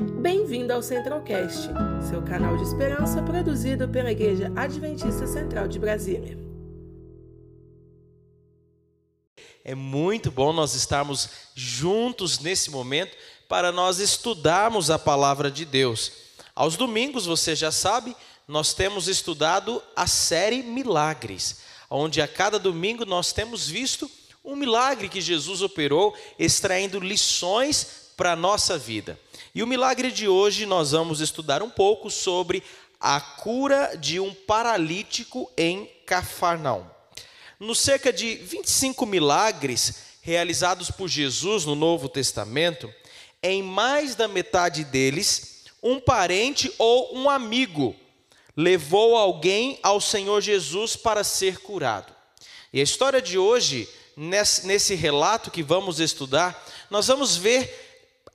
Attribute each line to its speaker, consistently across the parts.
Speaker 1: Bem-vindo ao Centralcast, seu canal de esperança produzido pela Igreja Adventista Central de Brasília.
Speaker 2: É muito bom nós estarmos juntos nesse momento para nós estudarmos a palavra de Deus. Aos domingos, você já sabe, nós temos estudado a série Milagres, onde a cada domingo nós temos visto um milagre que Jesus operou, extraindo lições para a nossa vida. E o milagre de hoje nós vamos estudar um pouco sobre a cura de um paralítico em Cafarnaum. Nos cerca de 25 milagres realizados por Jesus no Novo Testamento, em mais da metade deles, um parente ou um amigo levou alguém ao Senhor Jesus para ser curado. E a história de hoje, nesse, relato que vamos estudar, nós vamos ver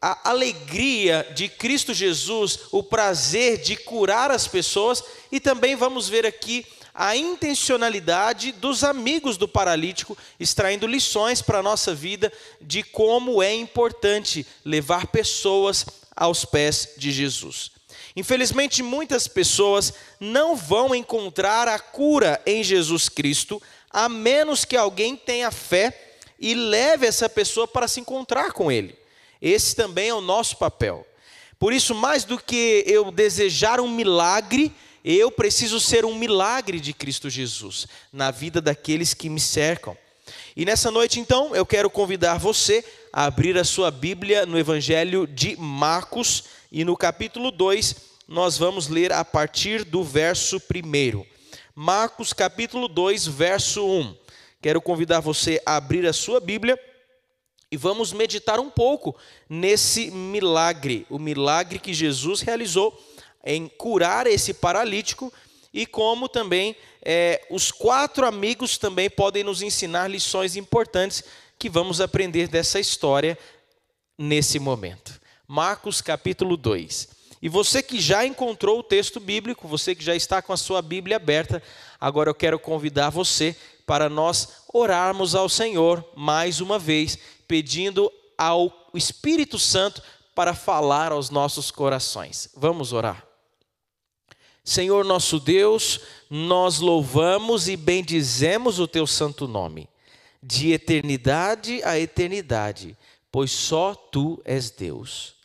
Speaker 2: a alegria de Cristo Jesus, o prazer de curar as pessoas, e também vamos ver aqui a intencionalidade dos amigos do paralítico, extraindo lições para a nossa vida de como é importante levar pessoas aos pés de Jesus. Infelizmente, muitas pessoas não vão encontrar a cura em Jesus Cristo, a menos que alguém tenha fé e leve essa pessoa para se encontrar com Ele. Esse também é o nosso papel. Por isso, mais do que eu desejar um milagre, eu preciso ser um milagre de Cristo Jesus na vida daqueles que me cercam. E nessa noite, então, eu quero convidar você a abrir a sua Bíblia no Evangelho de Marcos e no capítulo 2, nós vamos ler a partir do verso 1. Marcos, capítulo 2, verso 1. Quero convidar você a abrir a sua Bíblia e vamos meditar um pouco nesse milagre, o milagre que Jesus realizou em curar esse paralítico e como também é, os quatro amigos também podem nos ensinar lições importantes que vamos aprender dessa história nesse momento. Marcos capítulo 2. E você que já encontrou o texto bíblico, você que já está com a sua Bíblia aberta, agora eu quero convidar você para nós orarmos ao Senhor mais uma vez, pedindo ao Espírito Santo para falar aos nossos corações. Vamos orar. Senhor nosso Deus, nós louvamos e bendizemos o teu santo nome, de eternidade a eternidade, pois só tu és Deus.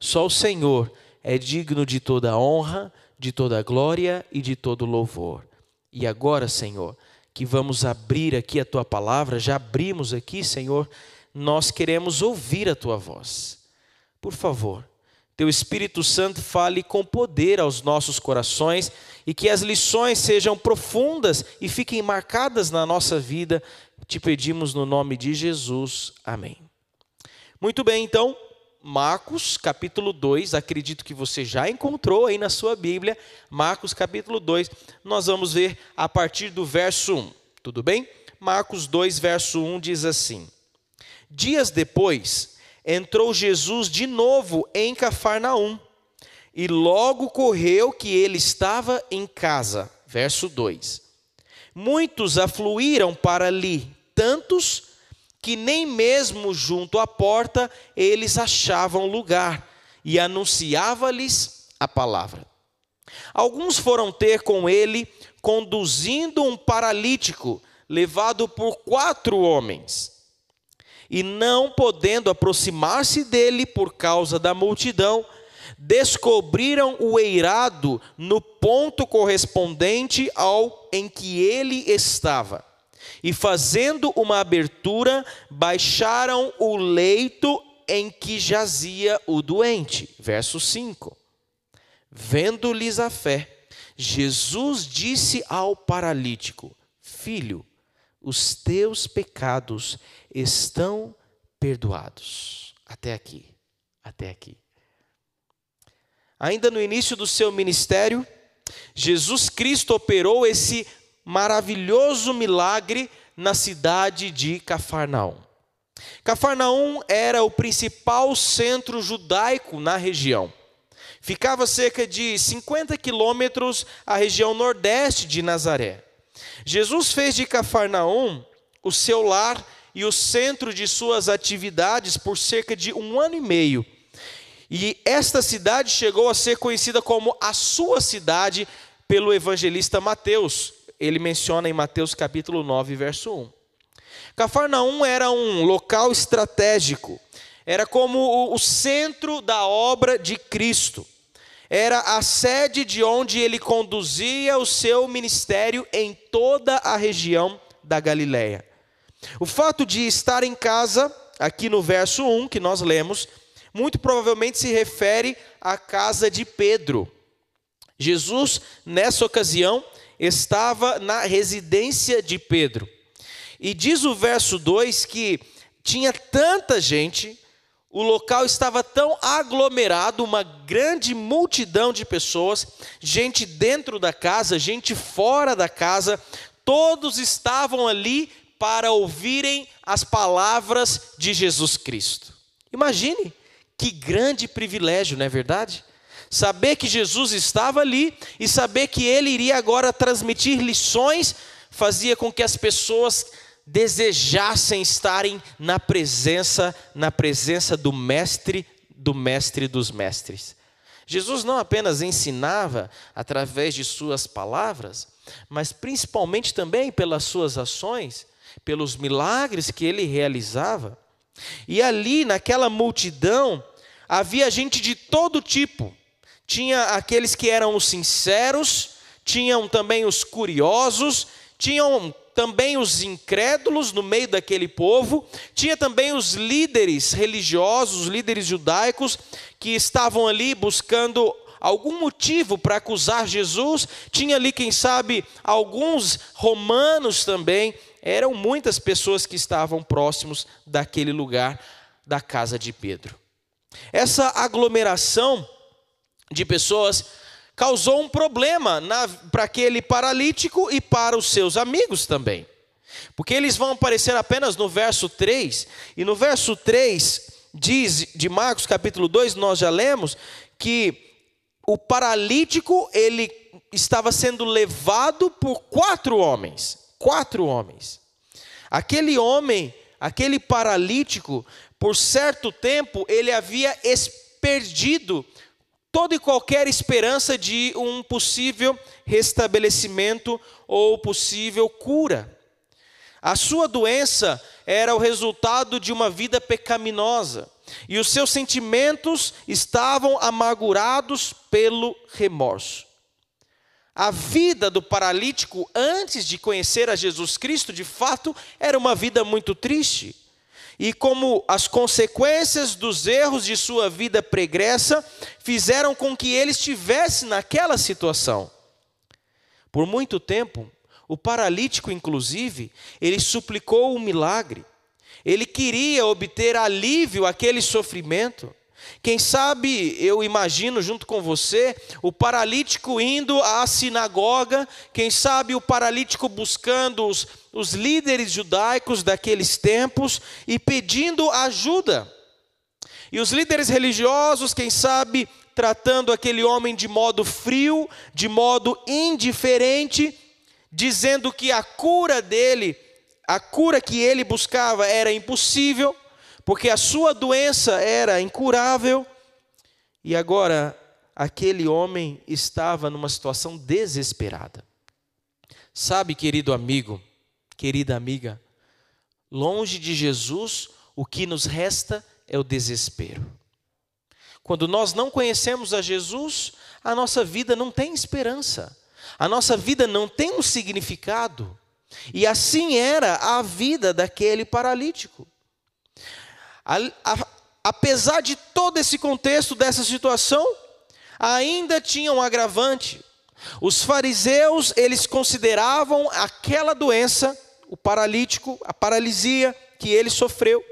Speaker 2: Só o Senhor é digno de toda honra, de toda glória e de todo louvor. E agora, Senhor, que vamos abrir aqui a tua palavra, já abrimos aqui, Senhor, nós queremos ouvir a tua voz. Por favor, teu Espírito Santo fale com poder aos nossos corações e que as lições sejam profundas e fiquem marcadas na nossa vida. Te pedimos no nome de Jesus. Amém. Muito bem, então, Marcos capítulo 2, acredito que você já encontrou aí na sua Bíblia, Marcos capítulo 2, nós vamos ver a partir do verso 1. Tudo bem? Marcos 2, verso 1 diz assim: Dias depois, entrou Jesus de novo em Cafarnaum, e logo correu que ele estava em casa. Verso 2. Muitos afluíram para ali, tantos que nem mesmo junto à porta eles achavam lugar, e anunciava-lhes a palavra. Alguns foram ter com ele, conduzindo um paralítico, levado por quatro homens e não podendo aproximar-se dele por causa da multidão, descobriram o eirado no ponto correspondente ao em que ele estava. E fazendo uma abertura, baixaram o leito em que jazia o doente. Verso 5. Vendo-lhes a fé, Jesus disse ao paralítico: Filho, os teus pecados estão perdoados. Até aqui, até aqui. Ainda no início do seu ministério, Jesus Cristo operou esse maravilhoso milagre na cidade de Cafarnaum. Cafarnaum era o principal centro judaico na região. Ficava cerca de 50 quilômetros a região nordeste de Nazaré. Jesus fez de Cafarnaum o seu lar e o centro de suas atividades por cerca de um ano e meio. E esta cidade chegou a ser conhecida como a sua cidade pelo evangelista Mateus. Ele menciona em Mateus capítulo 9, verso 1. Cafarnaum era um local estratégico, era como o centro da obra de Cristo, era a sede de onde ele conduzia o seu ministério em toda a região da Galiléia. O fato de estar em casa, aqui no verso 1 que nós lemos, muito provavelmente se refere à casa de Pedro. Jesus, nessa ocasião, estava na residência de Pedro. E diz o verso 2 que tinha tanta gente, o local estava tão aglomerado, uma grande multidão de pessoas, gente dentro da casa, gente fora da casa, todos estavam ali para ouvirem as palavras de Jesus Cristo. Imagine que grande privilégio, não é verdade? Saber que Jesus estava ali e saber que ele iria agora transmitir lições fazia com que as pessoas desejassem estarem na presença, na presença do mestre, do mestre dos mestres. Jesus não apenas ensinava através de suas palavras, mas principalmente também pelas suas ações, pelos milagres que ele realizava. E ali, naquela multidão, havia gente de todo tipo. Tinha aqueles que eram os sinceros, tinham também os curiosos, tinham também os incrédulos no meio daquele povo, tinha também os líderes religiosos, os líderes judaicos, que estavam ali buscando algum motivo para acusar Jesus, tinha ali, quem sabe, alguns romanos também, eram muitas pessoas que estavam próximos daquele lugar, da casa de Pedro. Essa aglomeração de pessoas causou um problema para aquele paralítico e para os seus amigos também. Porque eles vão aparecer apenas no verso 3, e no verso 3 diz de Marcos capítulo 2, nós já lemos que o paralítico ele estava sendo levado por quatro homens, quatro homens. Aquele homem, aquele paralítico, por certo tempo ele havia perdido toda e qualquer esperança de um possível restabelecimento ou possível cura. A sua doença era o resultado de uma vida pecaminosa e os seus sentimentos estavam amargurados pelo remorso. A vida do paralítico antes de conhecer a Jesus Cristo, de fato, era uma vida muito triste e como as consequências dos erros de sua vida pregressa fizeram com que ele estivesse naquela situação. Por muito tempo, o paralítico, inclusive, ele suplicou um milagre. Ele queria obter alívio àquele sofrimento. Quem sabe, eu imagino junto com você, o paralítico indo à sinagoga, quem sabe o paralítico buscando os, os líderes judaicos daqueles tempos e pedindo ajuda. E os líderes religiosos, quem sabe, tratando aquele homem de modo frio, de modo indiferente, dizendo que a cura dele, a cura que ele buscava era impossível porque a sua doença era incurável e agora aquele homem estava numa situação desesperada. Sabe, querido amigo, querida amiga, longe de Jesus, o que nos resta é o desespero. Quando nós não conhecemos a Jesus, a nossa vida não tem esperança, a nossa vida não tem um significado. E assim era a vida daquele paralítico. A, a, apesar de todo esse contexto, dessa situação, ainda tinha um agravante. Os fariseus, eles consideravam aquela doença, o paralítico, a paralisia que ele sofreu.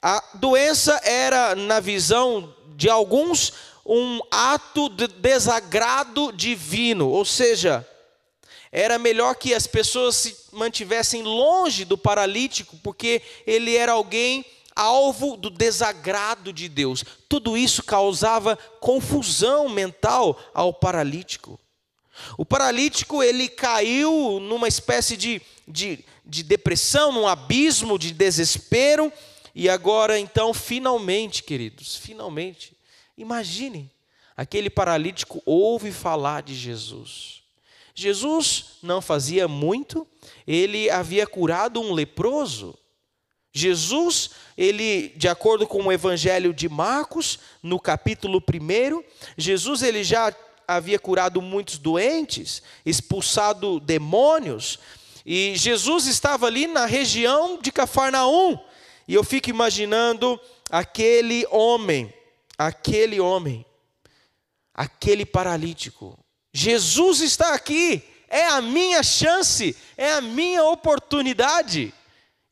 Speaker 2: A doença era, na visão de alguns, um ato de desagrado divino, ou seja, era melhor que as pessoas se mantivessem longe do paralítico, porque ele era alguém alvo do desagrado de Deus. Tudo isso causava confusão mental ao paralítico. O paralítico ele caiu numa espécie de, de, de depressão, num abismo de desespero, e agora então, finalmente, queridos, finalmente, Imagine, aquele paralítico ouve falar de Jesus. Jesus não fazia muito, ele havia curado um leproso. Jesus, ele, de acordo com o Evangelho de Marcos, no capítulo 1, Jesus ele já havia curado muitos doentes, expulsado demônios, e Jesus estava ali na região de Cafarnaum. E eu fico imaginando aquele homem, aquele homem, aquele paralítico. Jesus está aqui, é a minha chance, é a minha oportunidade.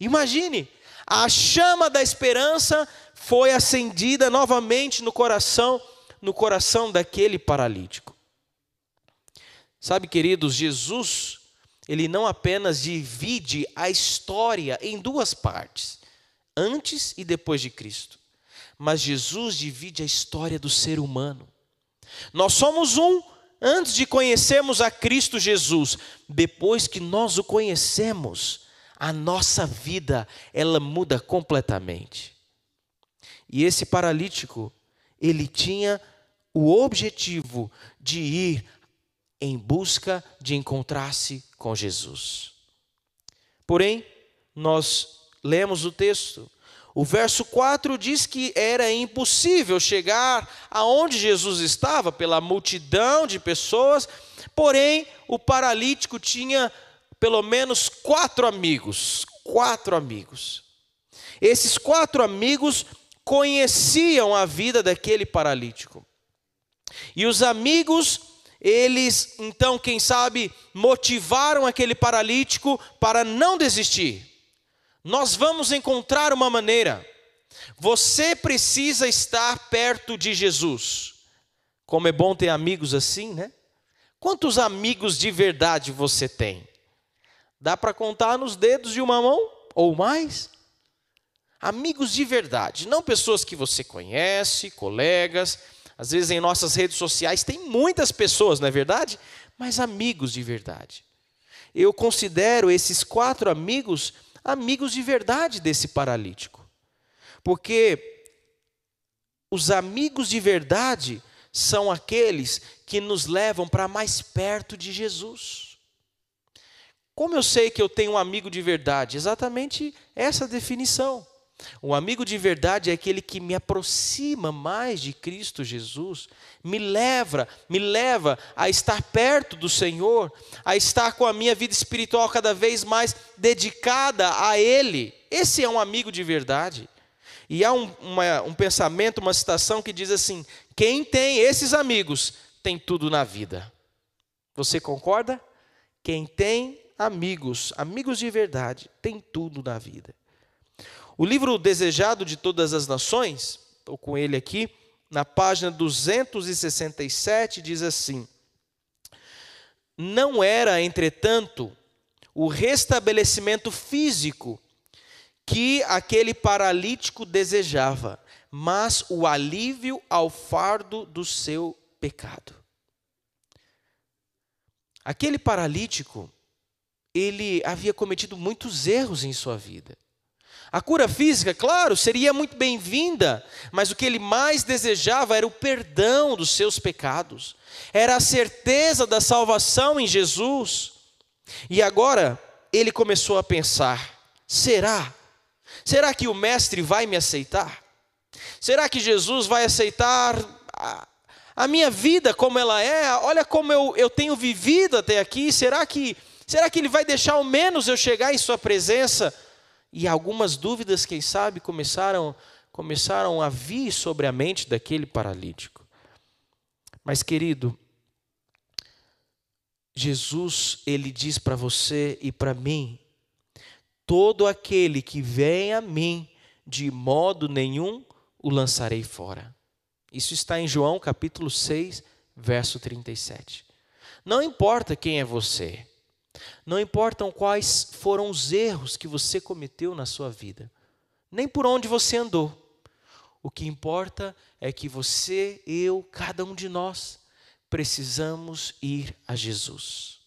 Speaker 2: Imagine, a chama da esperança foi acendida novamente no coração, no coração daquele paralítico. Sabe, queridos, Jesus, ele não apenas divide a história em duas partes, antes e depois de Cristo, mas Jesus divide a história do ser humano. Nós somos um antes de conhecermos a Cristo Jesus, depois que nós o conhecemos, a nossa vida ela muda completamente. E esse paralítico, ele tinha o objetivo de ir em busca de encontrar-se com Jesus. Porém, nós lemos o texto. O verso 4 diz que era impossível chegar aonde Jesus estava pela multidão de pessoas, porém o paralítico tinha pelo menos quatro amigos, quatro amigos. Esses quatro amigos conheciam a vida daquele paralítico. E os amigos, eles então, quem sabe, motivaram aquele paralítico para não desistir. Nós vamos encontrar uma maneira. Você precisa estar perto de Jesus. Como é bom ter amigos assim, né? Quantos amigos de verdade você tem? Dá para contar nos dedos de uma mão ou mais? Amigos de verdade, não pessoas que você conhece, colegas. Às vezes em nossas redes sociais tem muitas pessoas, não é verdade? Mas amigos de verdade. Eu considero esses quatro amigos amigos de verdade desse paralítico. Porque os amigos de verdade são aqueles que nos levam para mais perto de Jesus. Como eu sei que eu tenho um amigo de verdade? Exatamente essa definição. Um amigo de verdade é aquele que me aproxima mais de Cristo Jesus, me leva, me leva a estar perto do Senhor, a estar com a minha vida espiritual cada vez mais dedicada a Ele. Esse é um amigo de verdade. E há um, uma, um pensamento, uma citação que diz assim: quem tem esses amigos tem tudo na vida. Você concorda? Quem tem amigos, amigos de verdade, tem tudo na vida. O livro Desejado de Todas as Nações, estou com ele aqui, na página 267, diz assim: Não era, entretanto, o restabelecimento físico que aquele paralítico desejava, mas o alívio ao fardo do seu pecado. Aquele paralítico, ele havia cometido muitos erros em sua vida. A cura física, claro, seria muito bem-vinda, mas o que ele mais desejava era o perdão dos seus pecados, era a certeza da salvação em Jesus. E agora ele começou a pensar: será? Será que o Mestre vai me aceitar? Será que Jesus vai aceitar a, a minha vida como ela é? Olha como eu, eu tenho vivido até aqui, será que Será que ele vai deixar ao menos eu chegar em sua presença? E algumas dúvidas, quem sabe, começaram, começaram a vir sobre a mente daquele paralítico. Mas, querido, Jesus, ele diz para você e para mim: todo aquele que vem a mim, de modo nenhum o lançarei fora. Isso está em João capítulo 6, verso 37. Não importa quem é você, não importam quais foram os erros que você cometeu na sua vida, nem por onde você andou. O que importa é que você, eu, cada um de nós, precisamos ir a Jesus.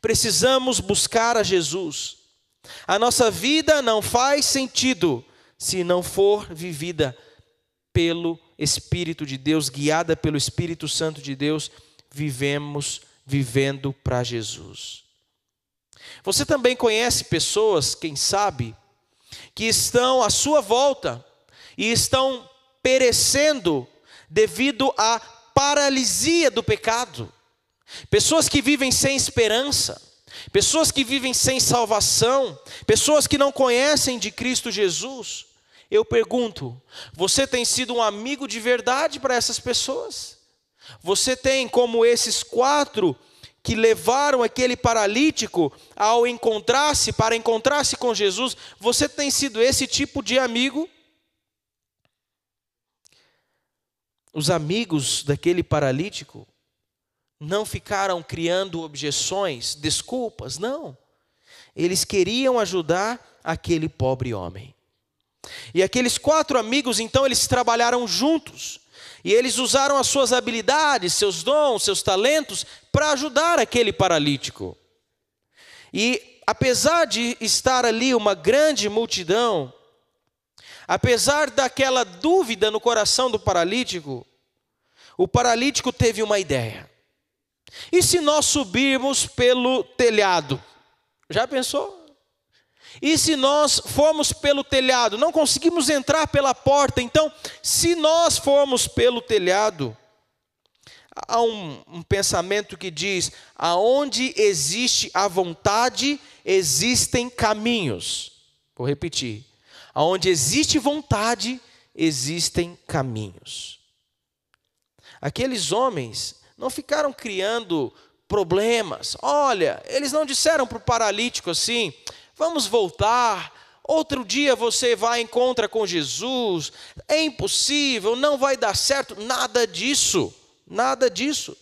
Speaker 2: Precisamos buscar a Jesus. A nossa vida não faz sentido se não for vivida pelo Espírito de Deus, guiada pelo Espírito Santo de Deus, vivemos vivendo para Jesus. Você também conhece pessoas, quem sabe, que estão à sua volta e estão perecendo devido à paralisia do pecado. Pessoas que vivem sem esperança, pessoas que vivem sem salvação, pessoas que não conhecem de Cristo Jesus. Eu pergunto: você tem sido um amigo de verdade para essas pessoas? Você tem, como esses quatro que levaram aquele paralítico ao encontrar-se, para encontrar-se com Jesus, você tem sido esse tipo de amigo? Os amigos daquele paralítico não ficaram criando objeções, desculpas, não. Eles queriam ajudar aquele pobre homem. E aqueles quatro amigos, então, eles trabalharam juntos. E eles usaram as suas habilidades, seus dons, seus talentos para ajudar aquele paralítico. E apesar de estar ali uma grande multidão, apesar daquela dúvida no coração do paralítico, o paralítico teve uma ideia. E se nós subirmos pelo telhado? Já pensou? E se nós formos pelo telhado, não conseguimos entrar pela porta, então, se nós formos pelo telhado, há um, um, pensamento que diz: aonde existe a vontade, existem caminhos. Vou repetir: aonde existe vontade, existem caminhos. Aqueles homens não ficaram criando problemas. Olha, eles não disseram para o paralítico assim: vamos voltar. Outro dia você vai encontra com Jesus. É impossível, não vai dar certo. Nada disso, nada disso.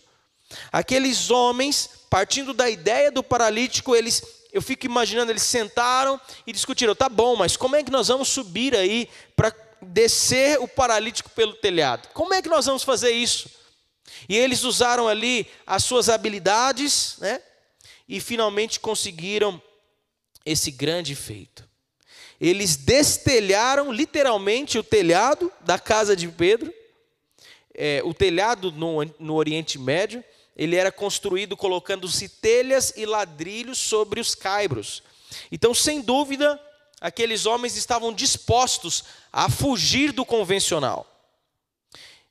Speaker 2: Aqueles homens, partindo da ideia do paralítico, eles, eu fico imaginando, eles sentaram e discutiram: tá bom, mas como é que nós vamos subir aí para descer o paralítico pelo telhado? Como é que nós vamos fazer isso? E eles usaram ali as suas habilidades, né? E finalmente conseguiram esse grande feito. Eles destelharam literalmente o telhado da casa de Pedro. É, o telhado no, no Oriente Médio, ele era construído colocando-se telhas e ladrilhos sobre os caibros. Então, sem dúvida, aqueles homens estavam dispostos a fugir do convencional.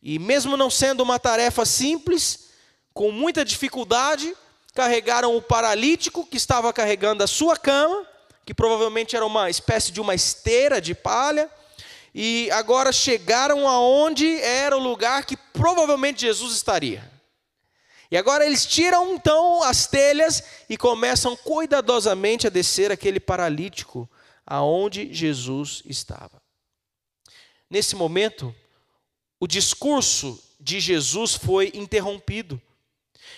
Speaker 2: E mesmo não sendo uma tarefa simples, com muita dificuldade, carregaram o paralítico que estava carregando a sua cama, que provavelmente era uma espécie de uma esteira de palha, e agora chegaram aonde era o lugar que provavelmente Jesus estaria. E agora eles tiram então as telhas e começam cuidadosamente a descer aquele paralítico aonde Jesus estava. Nesse momento, o discurso de Jesus foi interrompido.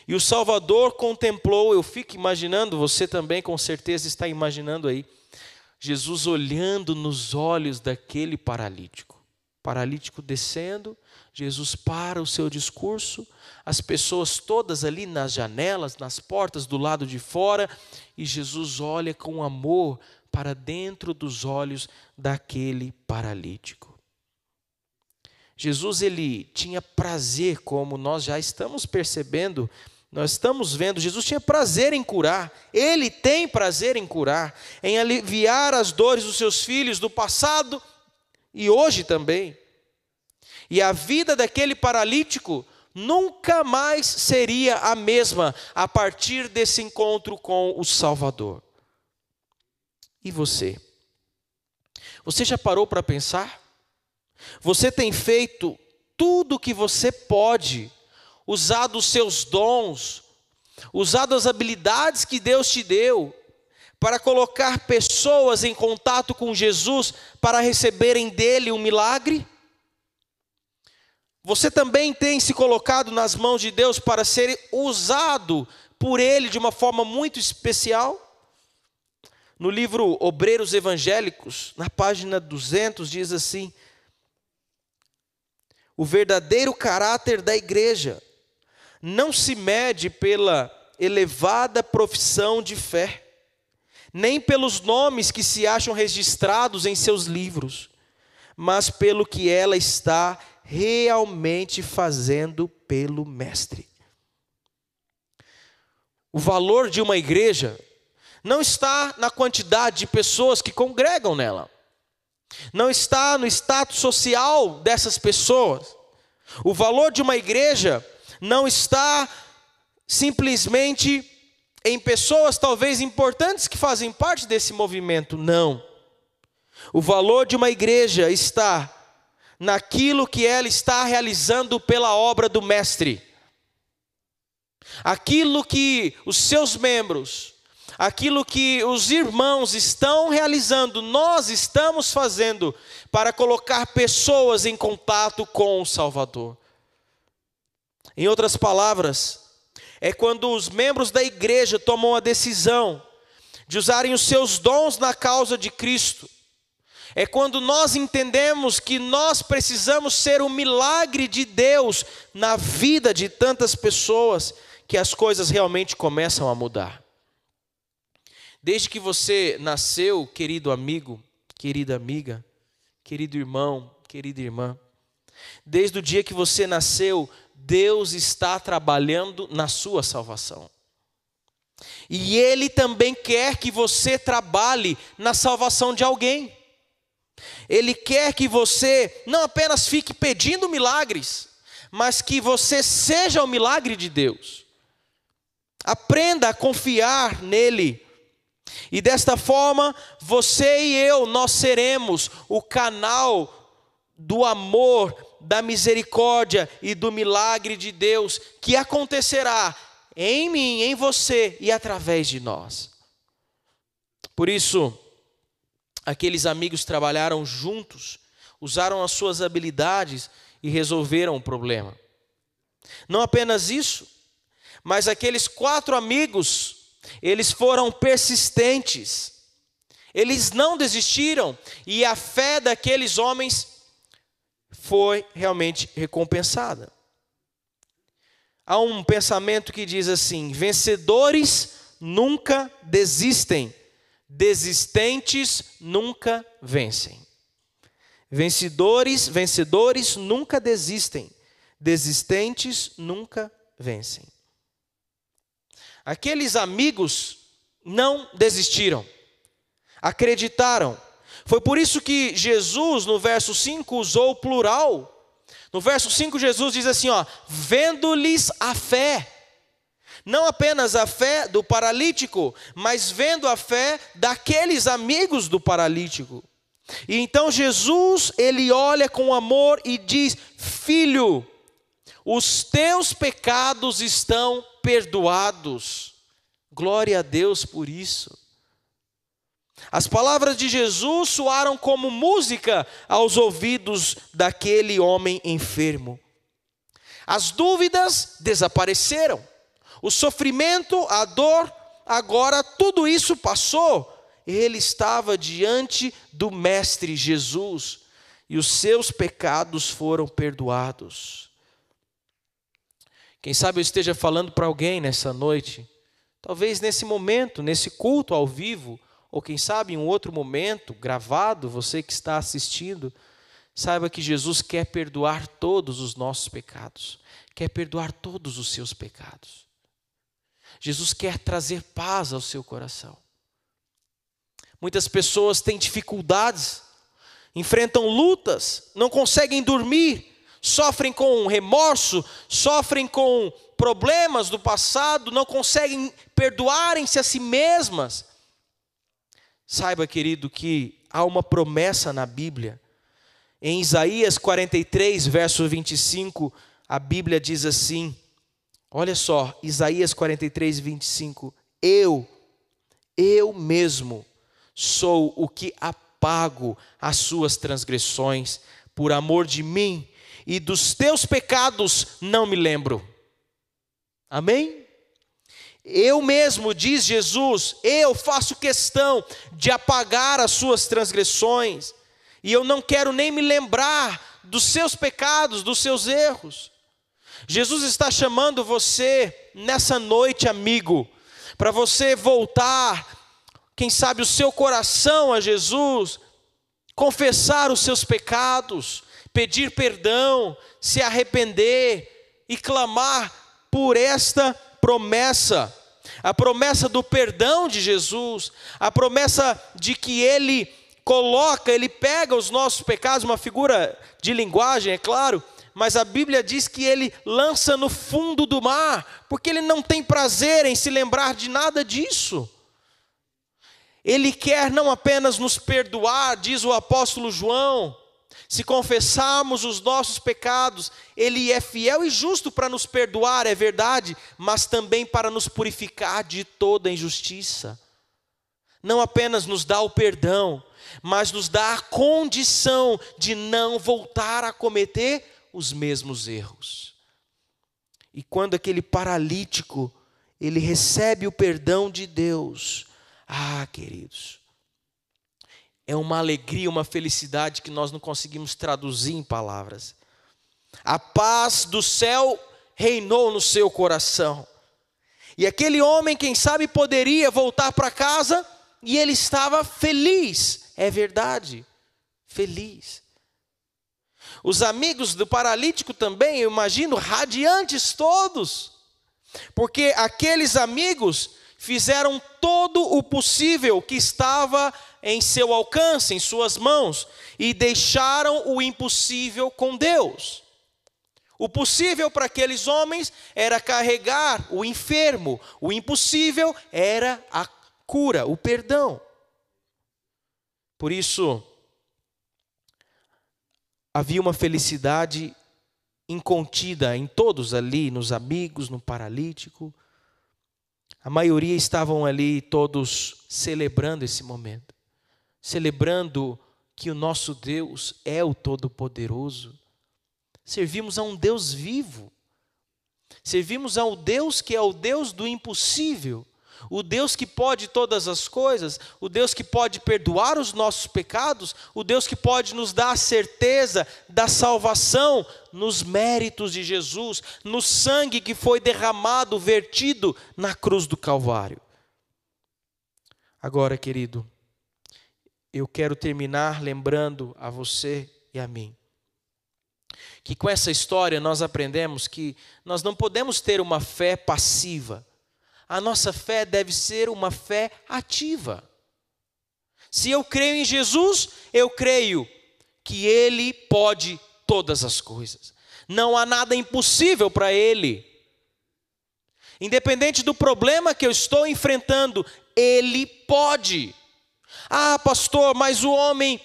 Speaker 2: E o Salvador contemplou, eu fico imaginando, você também com certeza está imaginando aí, Jesus olhando nos olhos daquele paralítico. Paralítico descendo, Jesus para o seu discurso, as pessoas todas ali nas janelas, nas portas do lado de fora, e Jesus olha com amor para dentro dos olhos daquele paralítico. Jesus ele tinha prazer, como nós já estamos percebendo, nós estamos vendo, Jesus tinha prazer em curar, ele tem prazer em curar, em aliviar as dores dos seus filhos do passado e hoje também. E a vida daquele paralítico nunca mais seria a mesma a partir desse encontro com o Salvador. E você? Você já parou para pensar? Você tem feito tudo o que você pode, usado os seus dons, usado as habilidades que Deus te deu, para colocar pessoas em contato com Jesus para receberem dele um milagre? Você também tem se colocado nas mãos de Deus para ser usado por Ele de uma forma muito especial? No livro Obreiros Evangélicos, na página 200, diz assim: o verdadeiro caráter da igreja não se mede pela elevada profissão de fé, nem pelos nomes que se acham registrados em seus livros, mas pelo que ela está realmente fazendo pelo Mestre. O valor de uma igreja não está na quantidade de pessoas que congregam nela, não está no status social dessas pessoas. O valor de uma igreja não está simplesmente em pessoas talvez importantes que fazem parte desse movimento, não. O valor de uma igreja está naquilo que ela está realizando pela obra do Mestre. Aquilo que os seus membros, aquilo que os irmãos estão realizando, nós estamos fazendo para colocar pessoas em contato com o Salvador. Em outras palavras, é quando os membros da igreja tomam a decisão de usarem os seus dons na causa de Cristo é quando nós entendemos que nós precisamos ser o milagre de Deus na vida de tantas pessoas que as coisas realmente começam a mudar. Desde que você nasceu, querido amigo, querida amiga, querido irmão, querida irmã, desde o dia que você nasceu, Deus está trabalhando na sua salvação. E Ele também quer que você trabalhe na salvação de alguém. Ele quer que você não apenas fique pedindo milagres, mas que você seja o milagre de Deus. Aprenda a confiar nele. E desta forma, você e eu, nós seremos o canal do amor, da misericórdia e do milagre de Deus que acontecerá em mim, em você e através de nós. Por isso, aqueles amigos trabalharam juntos, usaram as suas habilidades e resolveram o problema. Não apenas isso, mas aqueles quatro amigos, eles foram persistentes, eles não desistiram, e a fé daqueles homens foi realmente recompensada. Há um pensamento que diz assim: vencedores nunca desistem Desistentes nunca vencem. Vencedores, vencedores nunca desistem. Desistentes nunca vencem. Aqueles amigos não desistiram. Acreditaram. Foi por isso que Jesus, no verso 5, usou o plural. No verso 5, Jesus diz assim: ó, vendo-lhes a fé não apenas a fé do paralítico, mas vendo a fé daqueles amigos do paralítico. E então Jesus, ele olha com amor e diz: Filho, os teus pecados estão perdoados. Glória a Deus por isso. As palavras de Jesus soaram como música aos ouvidos daquele homem enfermo. As dúvidas desapareceram o sofrimento, a dor, agora tudo isso passou. Ele estava diante do Mestre Jesus e os seus pecados foram perdoados. Quem sabe eu esteja falando para alguém nessa noite, talvez nesse momento, nesse culto ao vivo, ou quem sabe em um outro momento, gravado, você que está assistindo, saiba que Jesus quer perdoar todos os nossos pecados, quer perdoar todos os seus pecados. Jesus quer trazer paz ao seu coração. Muitas pessoas têm dificuldades, enfrentam lutas, não conseguem dormir, sofrem com remorso, sofrem com problemas do passado, não conseguem perdoarem-se a si mesmas. Saiba, querido, que há uma promessa na Bíblia. Em Isaías 43, verso 25, a Bíblia diz assim: Olha só, Isaías 43, 25. Eu, eu mesmo, sou o que apago as suas transgressões, por amor de mim, e dos teus pecados não me lembro. Amém? Eu mesmo, diz Jesus, eu faço questão de apagar as suas transgressões, e eu não quero nem me lembrar dos seus pecados, dos seus erros. Jesus está chamando você nessa noite, amigo, para você voltar, quem sabe, o seu coração a Jesus, confessar os seus pecados, pedir perdão, se arrepender e clamar por esta promessa. A promessa do perdão de Jesus, a promessa de que Ele coloca, Ele pega os nossos pecados, uma figura de linguagem, é claro, mas a Bíblia diz que Ele lança no fundo do mar, porque Ele não tem prazer em se lembrar de nada disso. Ele quer não apenas nos perdoar, diz o apóstolo João, se confessarmos os nossos pecados, Ele é fiel e justo para nos perdoar, é verdade, mas também para nos purificar de toda injustiça. Não apenas nos dá o perdão, mas nos dá a condição de não voltar a cometer os mesmos erros. E quando aquele paralítico, ele recebe o perdão de Deus, ah, queridos, é uma alegria, uma felicidade que nós não conseguimos traduzir em palavras. A paz do céu reinou no seu coração. E aquele homem, quem sabe, poderia voltar para casa e ele estava feliz, é verdade, feliz. Os amigos do paralítico também, eu imagino, radiantes todos, porque aqueles amigos fizeram todo o possível que estava em seu alcance, em suas mãos, e deixaram o impossível com Deus. O possível para aqueles homens era carregar o enfermo, o impossível era a cura, o perdão. Por isso, havia uma felicidade incontida em todos ali, nos amigos, no paralítico, a maioria estavam ali todos celebrando esse momento, celebrando que o nosso Deus é o Todo-Poderoso. Servimos a um Deus vivo, servimos a um Deus que é o Deus do impossível, o Deus que pode todas as coisas, o Deus que pode perdoar os nossos pecados, o Deus que pode nos dar a certeza da salvação nos méritos de Jesus, no sangue que foi derramado, vertido na cruz do Calvário. Agora, querido, eu quero terminar lembrando a você e a mim que com essa história nós aprendemos que nós não podemos ter uma fé passiva a nossa fé deve ser uma fé ativa. Se eu creio em Jesus, eu creio que Ele pode todas as coisas. Não há nada impossível para Ele. Independente do problema que eu estou enfrentando, Ele pode. Ah, pastor, mas o homem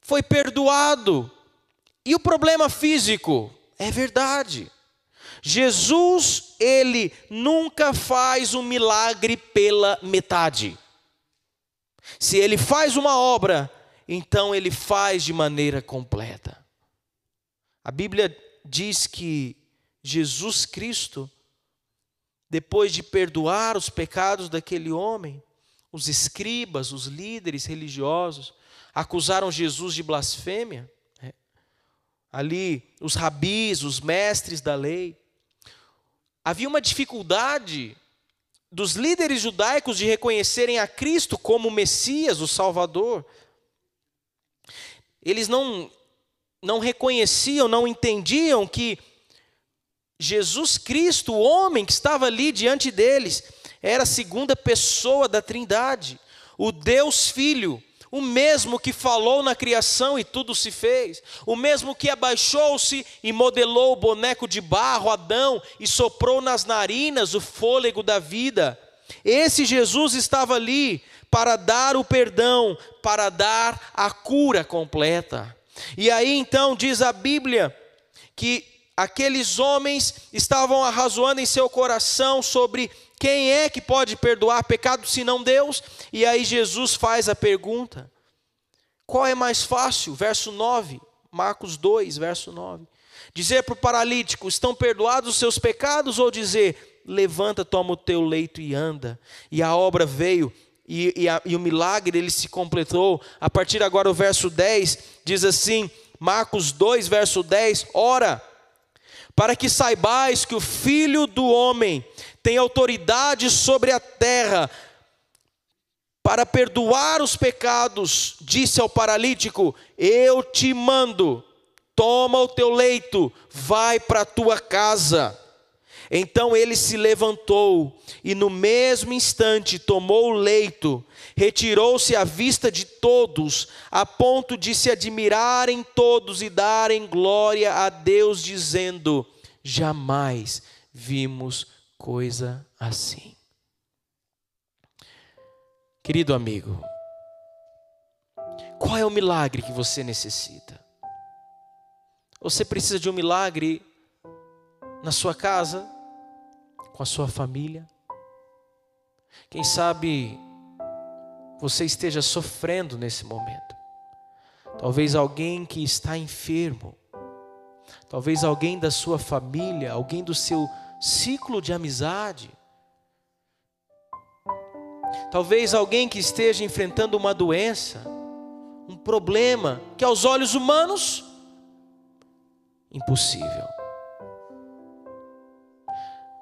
Speaker 2: foi perdoado. E o problema físico? É verdade. Jesus, ele nunca faz um milagre pela metade. Se ele faz uma obra, então ele faz de maneira completa. A Bíblia diz que Jesus Cristo, depois de perdoar os pecados daquele homem, os escribas, os líderes religiosos, acusaram Jesus de blasfêmia. Né? Ali, os rabis, os mestres da lei, havia uma dificuldade dos líderes judaicos de reconhecerem a Cristo como o Messias, o Salvador. Eles não, não reconheciam, não entendiam que Jesus Cristo, o homem que estava ali diante deles, era a segunda pessoa da Trindade, o Deus Filho, o mesmo que falou na criação e tudo se fez, o mesmo que abaixou-se e modelou o boneco de barro, Adão, e soprou nas narinas o fôlego da vida. Esse Jesus estava ali para dar o perdão, para dar a cura completa. E aí então diz a Bíblia que aqueles homens estavam arrazoando em seu coração sobre quem é que pode perdoar pecado senão Deus? E aí Jesus faz a pergunta: qual é mais fácil? Verso 9, Marcos 2, verso 9. Dizer para o paralítico: estão perdoados os seus pecados? Ou dizer: levanta, toma o teu leito e anda. E a obra veio. E, e, a, e o milagre ele se completou. A partir agora, o verso 10 diz assim: Marcos 2, verso 10: Ora, para que saibais que o Filho do Homem tem autoridade sobre a terra para perdoar os pecados, disse ao paralítico: Eu te mando, toma o teu leito, vai para a tua casa. Então ele se levantou e, no mesmo instante, tomou o leito, retirou-se à vista de todos, a ponto de se admirarem todos e darem glória a Deus, dizendo: Jamais vimos coisa assim. Querido amigo, qual é o milagre que você necessita? Você precisa de um milagre na sua casa, com a sua família? Quem sabe você esteja sofrendo nesse momento. Talvez alguém que está enfermo, talvez alguém da sua família, alguém do seu ciclo de amizade, talvez alguém que esteja enfrentando uma doença, um problema que aos olhos humanos impossível.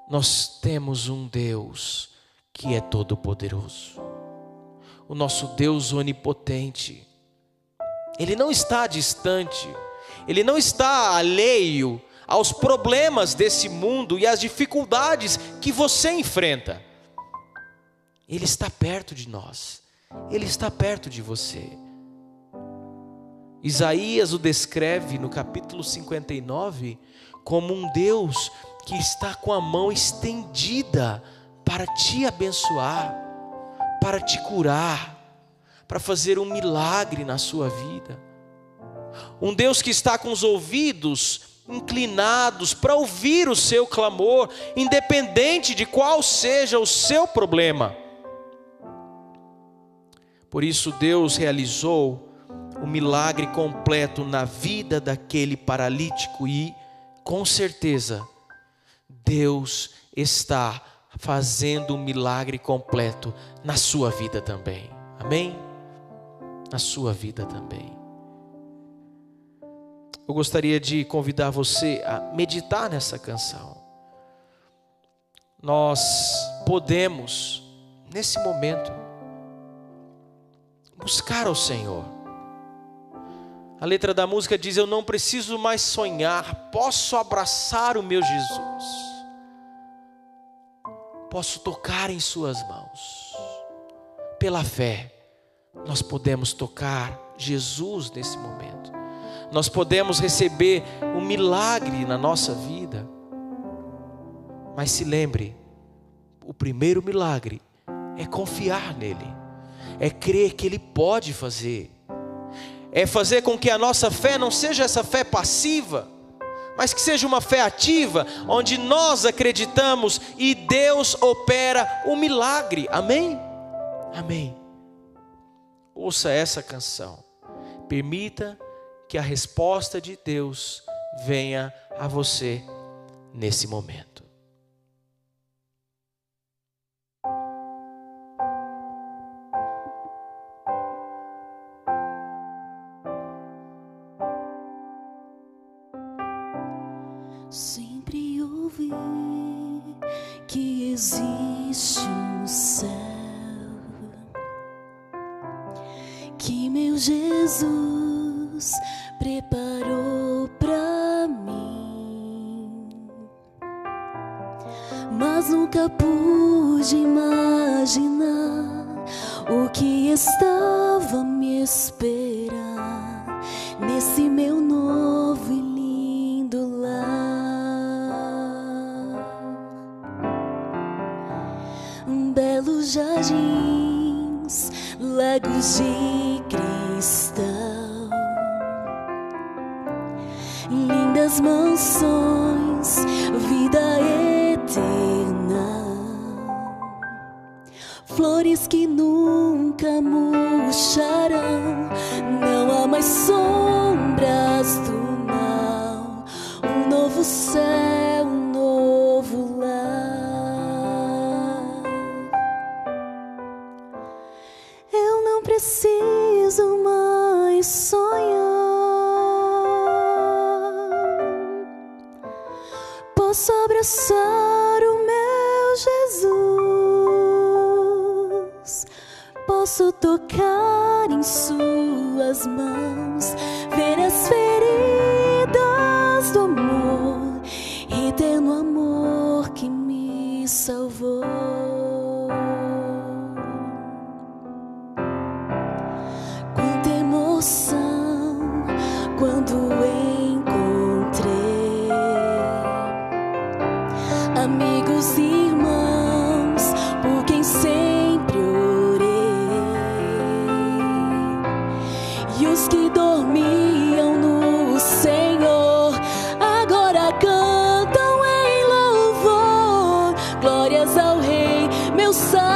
Speaker 2: Nós temos um Deus que é todo poderoso. O nosso Deus onipotente. Ele não está distante. Ele não está alheio aos problemas desse mundo e às dificuldades que você enfrenta. Ele está perto de nós. Ele está perto de você. Isaías o descreve no capítulo 59 como um Deus que está com a mão estendida para te abençoar, para te curar, para fazer um milagre na sua vida. Um Deus que está com os ouvidos inclinados para ouvir o seu clamor, independente de qual seja o seu problema. Por isso, Deus realizou o milagre completo na vida daquele paralítico e, com certeza, Deus está fazendo um milagre completo na sua vida também. Amém? Na sua vida também. Eu gostaria de convidar você a meditar nessa canção. Nós podemos, nesse momento, buscar ao Senhor a letra da música diz: Eu não preciso mais sonhar, posso abraçar o meu Jesus, posso tocar em Suas mãos. Pela fé, nós podemos tocar Jesus nesse momento, nós podemos receber um milagre na nossa vida. Mas se lembre, o primeiro milagre é confiar nele, é crer que Ele pode fazer é fazer com que a nossa fé não seja essa fé passiva, mas que seja uma fé ativa, onde nós acreditamos e Deus opera o milagre. Amém? Amém. Ouça essa canção. Permita que a resposta de Deus venha a você nesse momento.
Speaker 3: lindas mansões, vida eterna, flores que nunca murcharão, não há mais sombras do mal, um novo céu. Abraçar o meu Jesus. Posso tocar em Suas mãos, ver as feridas Rei, meu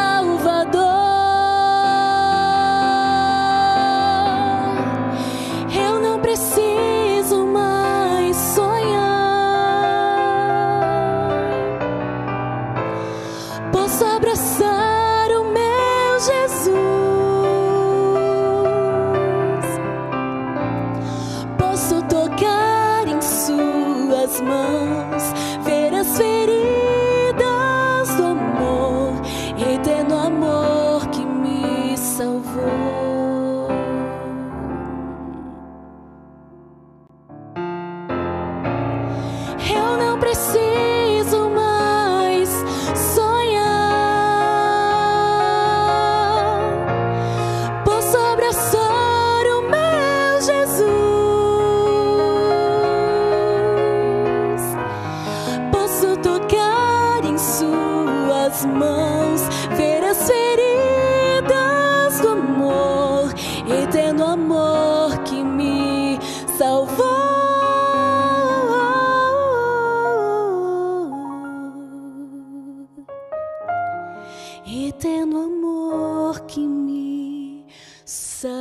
Speaker 3: Eterno amor que me salvou.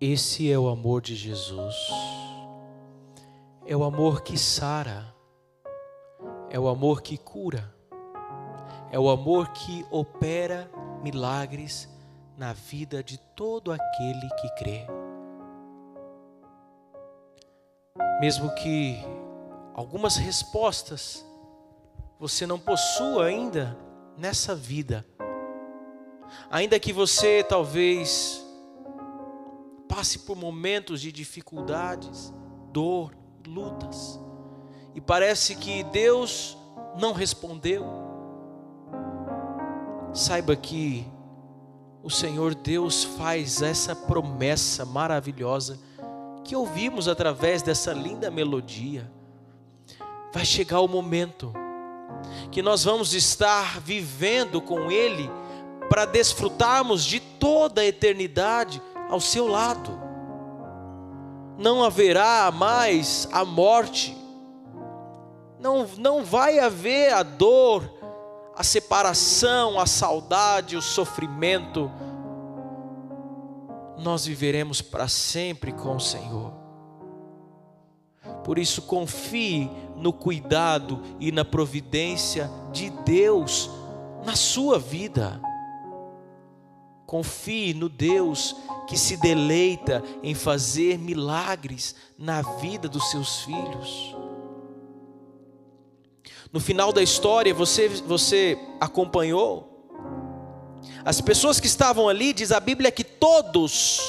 Speaker 2: Esse é o amor de Jesus. É o amor que sara. É o amor que cura. É o amor que opera milagres na vida de todo aquele que crê. Mesmo que algumas respostas você não possua ainda nessa vida, ainda que você talvez passe por momentos de dificuldades, dor, lutas, e parece que Deus não respondeu. Saiba que o Senhor Deus faz essa promessa maravilhosa que ouvimos através dessa linda melodia. Vai chegar o momento que nós vamos estar vivendo com Ele para desfrutarmos de toda a eternidade ao seu lado. Não haverá mais a morte, não, não vai haver a dor, a separação, a saudade, o sofrimento. Nós viveremos para sempre com o Senhor. Por isso, confie no cuidado e na providência de Deus na sua vida. Confie no Deus que se deleita em fazer milagres na vida dos seus filhos. No final da história, você, você acompanhou? As pessoas que estavam ali, diz a Bíblia que todos,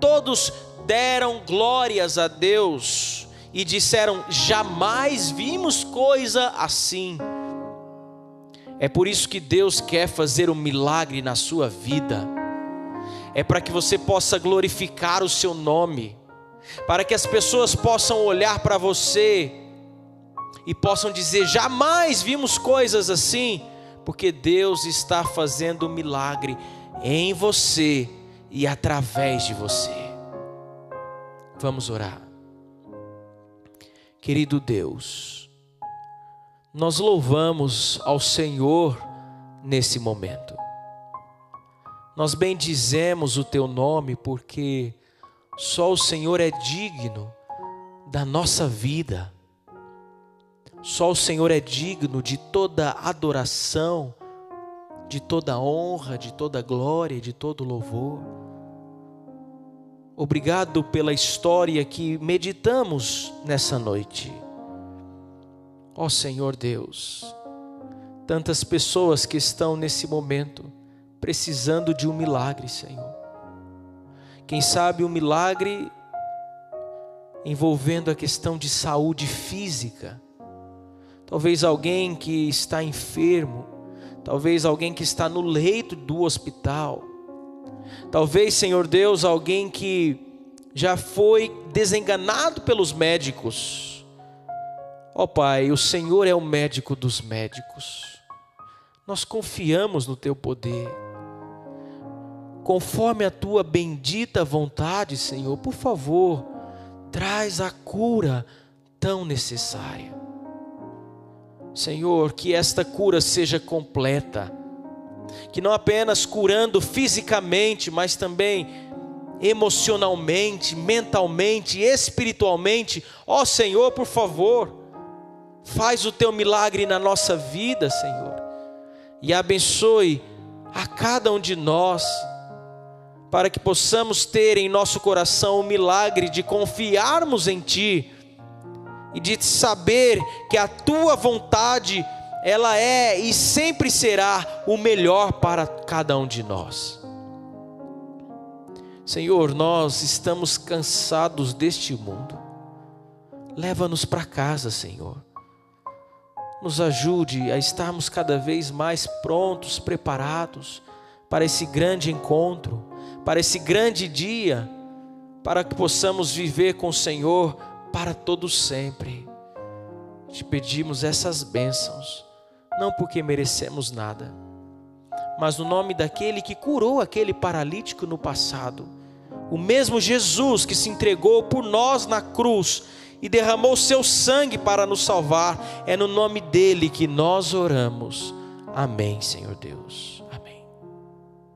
Speaker 2: todos deram glórias a Deus e disseram: jamais vimos coisa assim. É por isso que Deus quer fazer um milagre na sua vida. É para que você possa glorificar o seu nome, para que as pessoas possam olhar para você e possam dizer: jamais vimos coisas assim, porque Deus está fazendo um milagre em você e através de você. Vamos orar. Querido Deus, nós louvamos ao Senhor nesse momento. Nós bendizemos o teu nome porque só o Senhor é digno da nossa vida. Só o Senhor é digno de toda adoração, de toda honra, de toda glória, de todo louvor. Obrigado pela história que meditamos nessa noite. Ó Senhor Deus, tantas pessoas que estão nesse momento precisando de um milagre, Senhor. Quem sabe um milagre envolvendo a questão de saúde física. Talvez alguém que está enfermo, talvez alguém que está no leito do hospital. Talvez, Senhor Deus, alguém que já foi desenganado pelos médicos. Ó oh, Pai, o Senhor é o médico dos médicos. Nós confiamos no teu poder. Conforme a tua bendita vontade, Senhor, por favor, traz a cura tão necessária. Senhor, que esta cura seja completa, que não apenas curando fisicamente, mas também emocionalmente, mentalmente, espiritualmente. Ó oh, Senhor, por favor, faz o teu milagre na nossa vida, Senhor, e abençoe a cada um de nós para que possamos ter em nosso coração o milagre de confiarmos em Ti e de saber que a Tua vontade, ela é e sempre será o melhor para cada um de nós. Senhor, nós estamos cansados deste mundo. Leva-nos para casa, Senhor. Nos ajude a estarmos cada vez mais prontos, preparados para esse grande encontro para esse grande dia, para que possamos viver com o Senhor para todo sempre. Te pedimos essas bênçãos, não porque merecemos nada, mas no nome daquele que curou aquele paralítico no passado, o mesmo Jesus que se entregou por nós na cruz e derramou seu sangue para nos salvar, é no nome dele que nós oramos. Amém, Senhor Deus.